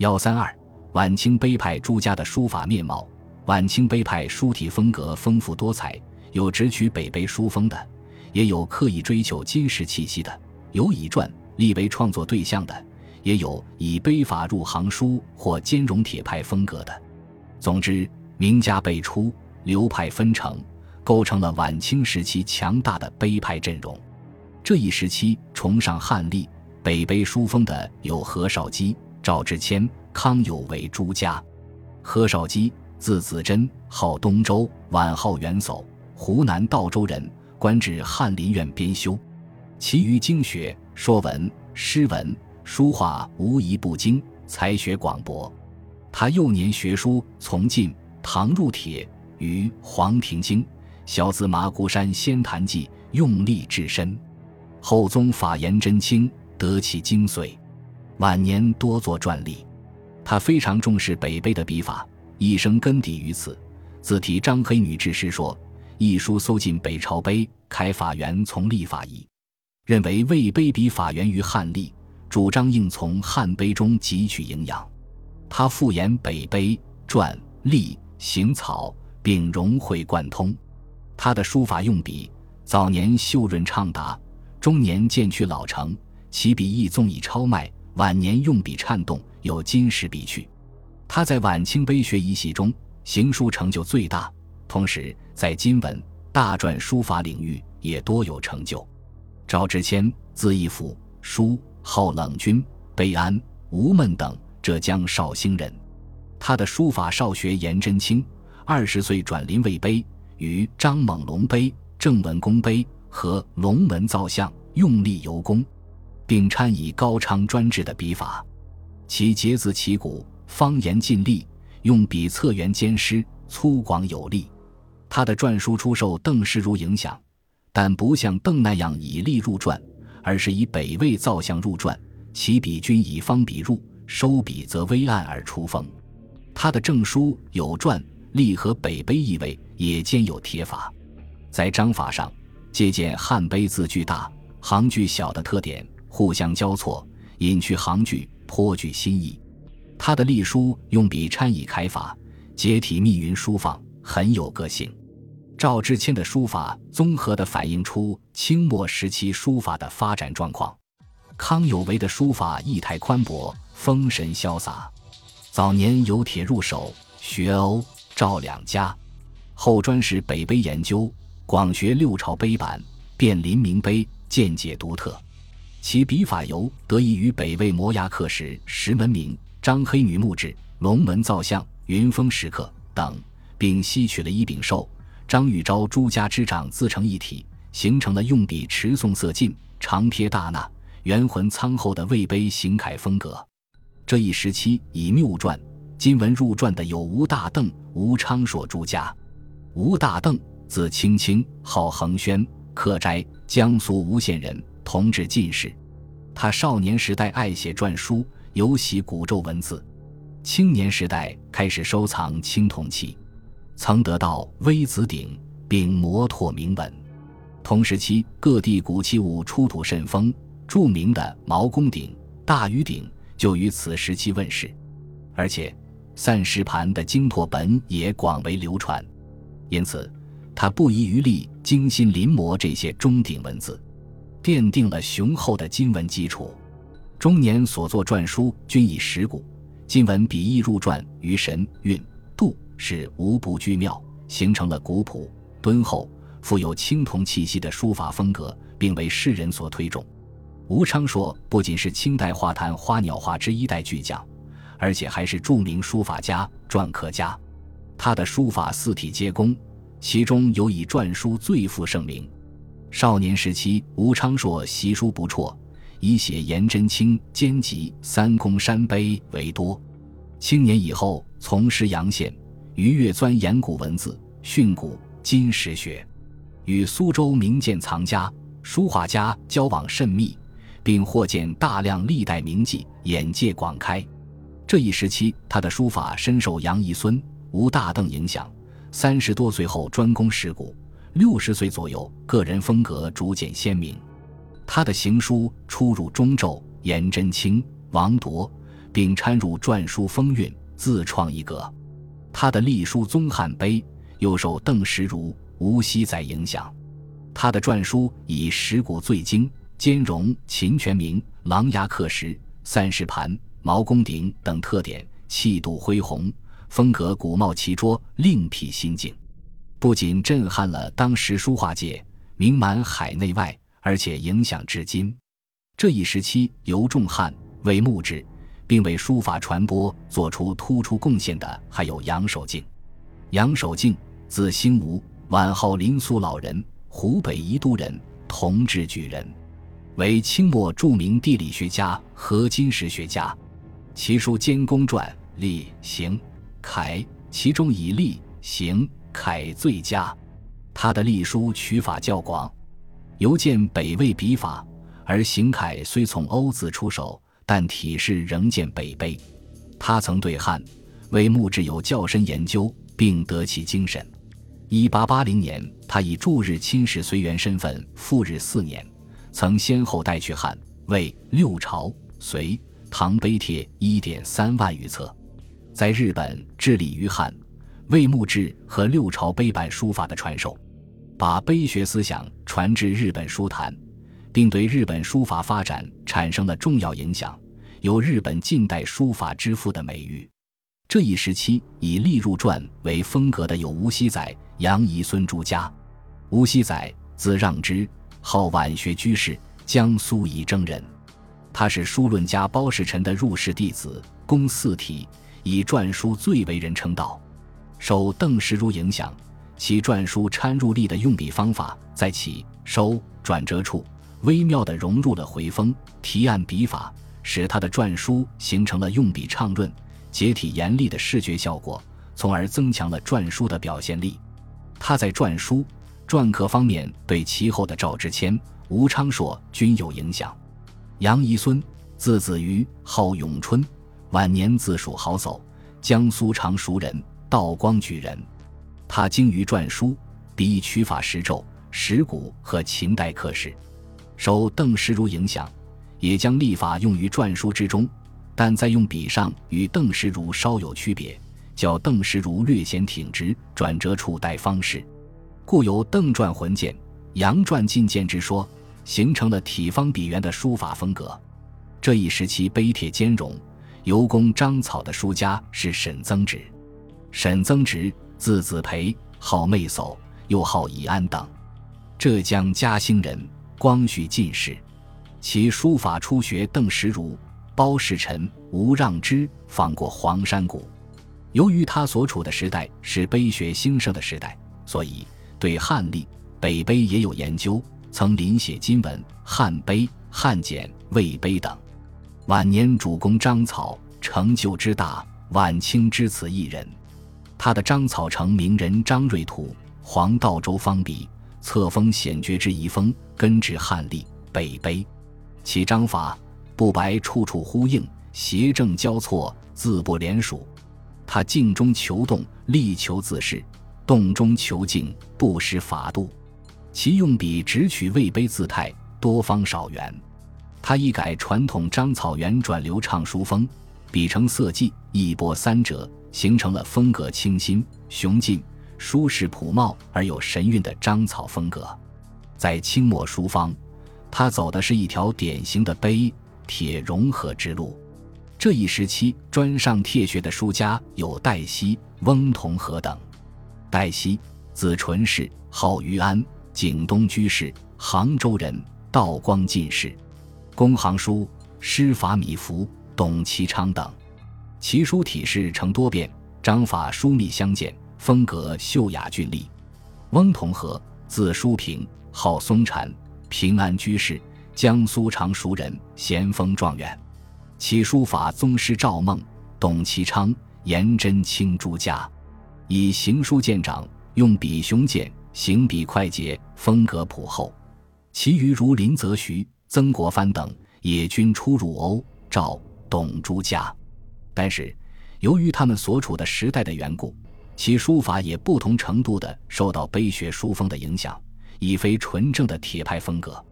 幺三二，晚清碑派朱家的书法面貌。晚清碑派书体风格丰富多彩，有直取北碑书风的，也有刻意追求金石气息的，有以篆立为创作对象的，也有以碑法入行书或兼容铁派风格的。总之，名家辈出，流派纷呈，构成了晚清时期强大的碑派阵容。这一时期崇尚汉隶、北碑书风的有何绍基、赵之谦、康有为诸家。何绍基。字子真，号东周，晚号元叟，湖南道州人，官至翰林院编修。其余经学、说文、诗文、书画无一不精，才学广博。他幼年学书从进，唐入铁，于《黄庭经》《小字麻姑山仙坛记》用力至深。后宗法言真卿，得其精髓。晚年多作篆隶。他非常重视北碑的笔法。一生根底于此，自题张黑女志诗说：“一书搜尽北朝碑，开法源从立法仪。”认为魏碑笔法源于汉隶，主张应从汉碑中汲取营养。他复言北碑篆隶行草，并融会贯通。他的书法用笔，早年秀润畅达，中年渐趋老成，其笔意纵以超迈，晚年用笔颤动，有金石笔趣。他在晚清碑学一系中行书成就最大，同时在金文大篆书法领域也多有成就。赵之谦，字义甫，书号冷君，碑安、吴门等浙江绍兴人。他的书法少学颜真卿，二十岁转临魏碑，于张猛龙碑、郑文公碑和龙门造像用力游工，并参以高昌专制的笔法，其结字旗鼓。方言尽力，用笔策圆兼施，粗犷有力。他的篆书初受邓世如影响，但不像邓那样以隶入篆，而是以北魏造像入篆。其笔均以方笔入，收笔则微暗而出锋。他的正书有篆隶和北碑意味，也兼有帖法。在章法上，借鉴汉碑字句大、行距小的特点，互相交错，隐去行距，颇具新意。他的隶书用笔参以楷法，结体密云书放，很有个性。赵之谦的书法综合地反映出清末时期书法的发展状况。康有为的书法意态宽博，风神潇洒。早年由铁入手，学欧赵两家，后专使北碑研究，广学六朝碑版，遍临明碑，见解独特。其笔法尤得益于北魏摩崖刻石石门铭。张黑女墓志、龙门造像、云峰石刻等，并吸取了伊秉寿、张玉昭诸家之长自成一体，形成了用笔持诵色劲、长贴大捺、圆浑苍厚的魏碑行楷风格。这一时期以谬篆、金文入篆的有吴大邓、吴昌硕诸家。吴大邓，字青青，号恒轩，客斋，江苏吴县人，同治进士。他少年时代爱写篆书。尤喜古咒文字，青年时代开始收藏青铜器，曾得到微子鼎，并磨拓铭文。同时期各地古器物出土甚丰，著名的毛公鼎、大禹鼎就于此时期问世，而且散石盘的精拓本也广为流传。因此，他不遗余力精心临摹这些钟鼎文字，奠定了雄厚的金文基础。中年所作篆书均以石鼓、金文笔意入篆，于神韵度是无不居妙，形成了古朴敦厚、富有青铜气息的书法风格，并为世人所推崇。吴昌硕不仅是清代画坛花鸟画之一代巨匠，而且还是著名书法家、篆刻家。他的书法四体皆工，其中有以篆书最负盛名。少年时期，吴昌硕习书不辍。以写颜真卿兼集三公山碑为多。青年以后从师阳县，于越钻研古文字、训诂金石学，与苏州名鉴藏家、书画家交往甚密，并获见大量历代名迹，眼界广开。这一时期，他的书法深受杨遗孙、吴大邓影响。三十多岁后专攻石鼓，六十岁左右，个人风格逐渐鲜明。他的行书出入中咒、颜真卿、王铎，并掺入篆书风韵，自创一格。他的隶书宗汉碑又受邓石如、吴熙载影响。他的篆书以石鼓最精、兼容秦泉铭、琅琊刻石、三世盘、毛公鼎等特点，气度恢宏，风格古貌奇拙，另辟新境。不仅震撼了当时书画界，名满海内外，而且影响至今。这一时期，尤仲汉、魏牧志，并为书法传播做出突出贡献的，还有杨守敬。杨守敬，字兴吴，晚号林苏老人，湖北宜都人，同治举人，为清末著名地理学家和金石学家。其书兼公传、隶、行、楷，其中以隶、行、楷最佳。他的隶书取法较广，尤见北魏笔法。而行楷虽从欧字出手，但体式仍见北碑。他曾对汉魏墓志有较深研究，并得其精神。一八八零年，他以驻日亲使随员身份赴日四年，曾先后带去汉魏六朝隋唐碑帖一点三万余册，在日本致力于汉魏墓志和六朝碑版书法的传授，把碑学思想传至日本书坛。并对日本书法发展产生了重要影响，有日本近代书法之父的美誉。这一时期以隶入篆为风格的有吴熙载、杨仪孙朱家。吴熙载，字让之，号晚学居士，江苏仪征人。他是书论家包世臣的入室弟子，工四体，以篆书最为人称道。受邓石如影响，其篆书掺入力的用笔方法，在起、收、转折处。微妙地融入了回风提按笔法，使他的篆书形成了用笔畅润、结体严厉的视觉效果，从而增强了篆书的表现力。他在篆书、篆刻方面对其后的赵之谦、吴昌硕均有影响。杨遗孙，字子瑜，号永春，晚年自属好叟，江苏常熟人，道光举人。他精于篆书，笔取法石咒、石鼓和秦代刻石。受邓石如影响，也将隶法用于篆书之中，但在用笔上与邓石如稍有区别，较邓石如略显挺直，转折处带方式，故有邓篆浑健、杨篆进谏之说，形成了体方笔圆的书法风格。这一时期碑帖兼容，尤工章草的书家是沈曾直。沈曾植，字子培，号妹叟，又号以安等，浙江嘉兴人。光绪进士，其书法初学邓石如、包世臣、吴让之，访过黄山谷。由于他所处的时代是碑学兴盛的时代，所以对汉隶、北碑也有研究，曾临写金文、汉碑、汉简、魏碑等。晚年主攻章草，成就之大，晚清之此一人。他的章草成名人张瑞图，黄道周方笔。册封显绝之遗风，根植汉隶北碑，其章法不白，处处呼应，邪正交错，字不连属。他静中求动，力求自适；动中求静，不失法度。其用笔只取魏碑字态，多方少圆。他一改传统章草圆转流畅书风，笔成色迹，一波三折，形成了风格清新雄劲。舒适朴茂而有神韵的章草风格，在清末书方，他走的是一条典型的碑帖融合之路。这一时期专上帖学的书家有戴熙、翁同龢等。戴熙，字纯士，号于安，景东居士，杭州人，道光进士，工行书，师法米芾、董其昌等。其书体式成多变，章法疏密相间。风格秀雅俊丽，翁同龢，字叔平，号松禅，平安居士，江苏常熟人，咸丰状元。其书法宗师赵孟、董其昌、颜真卿诸家，以行书见长，用笔雄健，行笔快捷，风格朴厚。其余如林则徐、曾国藩等，也均出入欧、赵、董诸家。但是，由于他们所处的时代的缘故。其书法也不同程度的受到碑学书风的影响，已非纯正的铁派风格。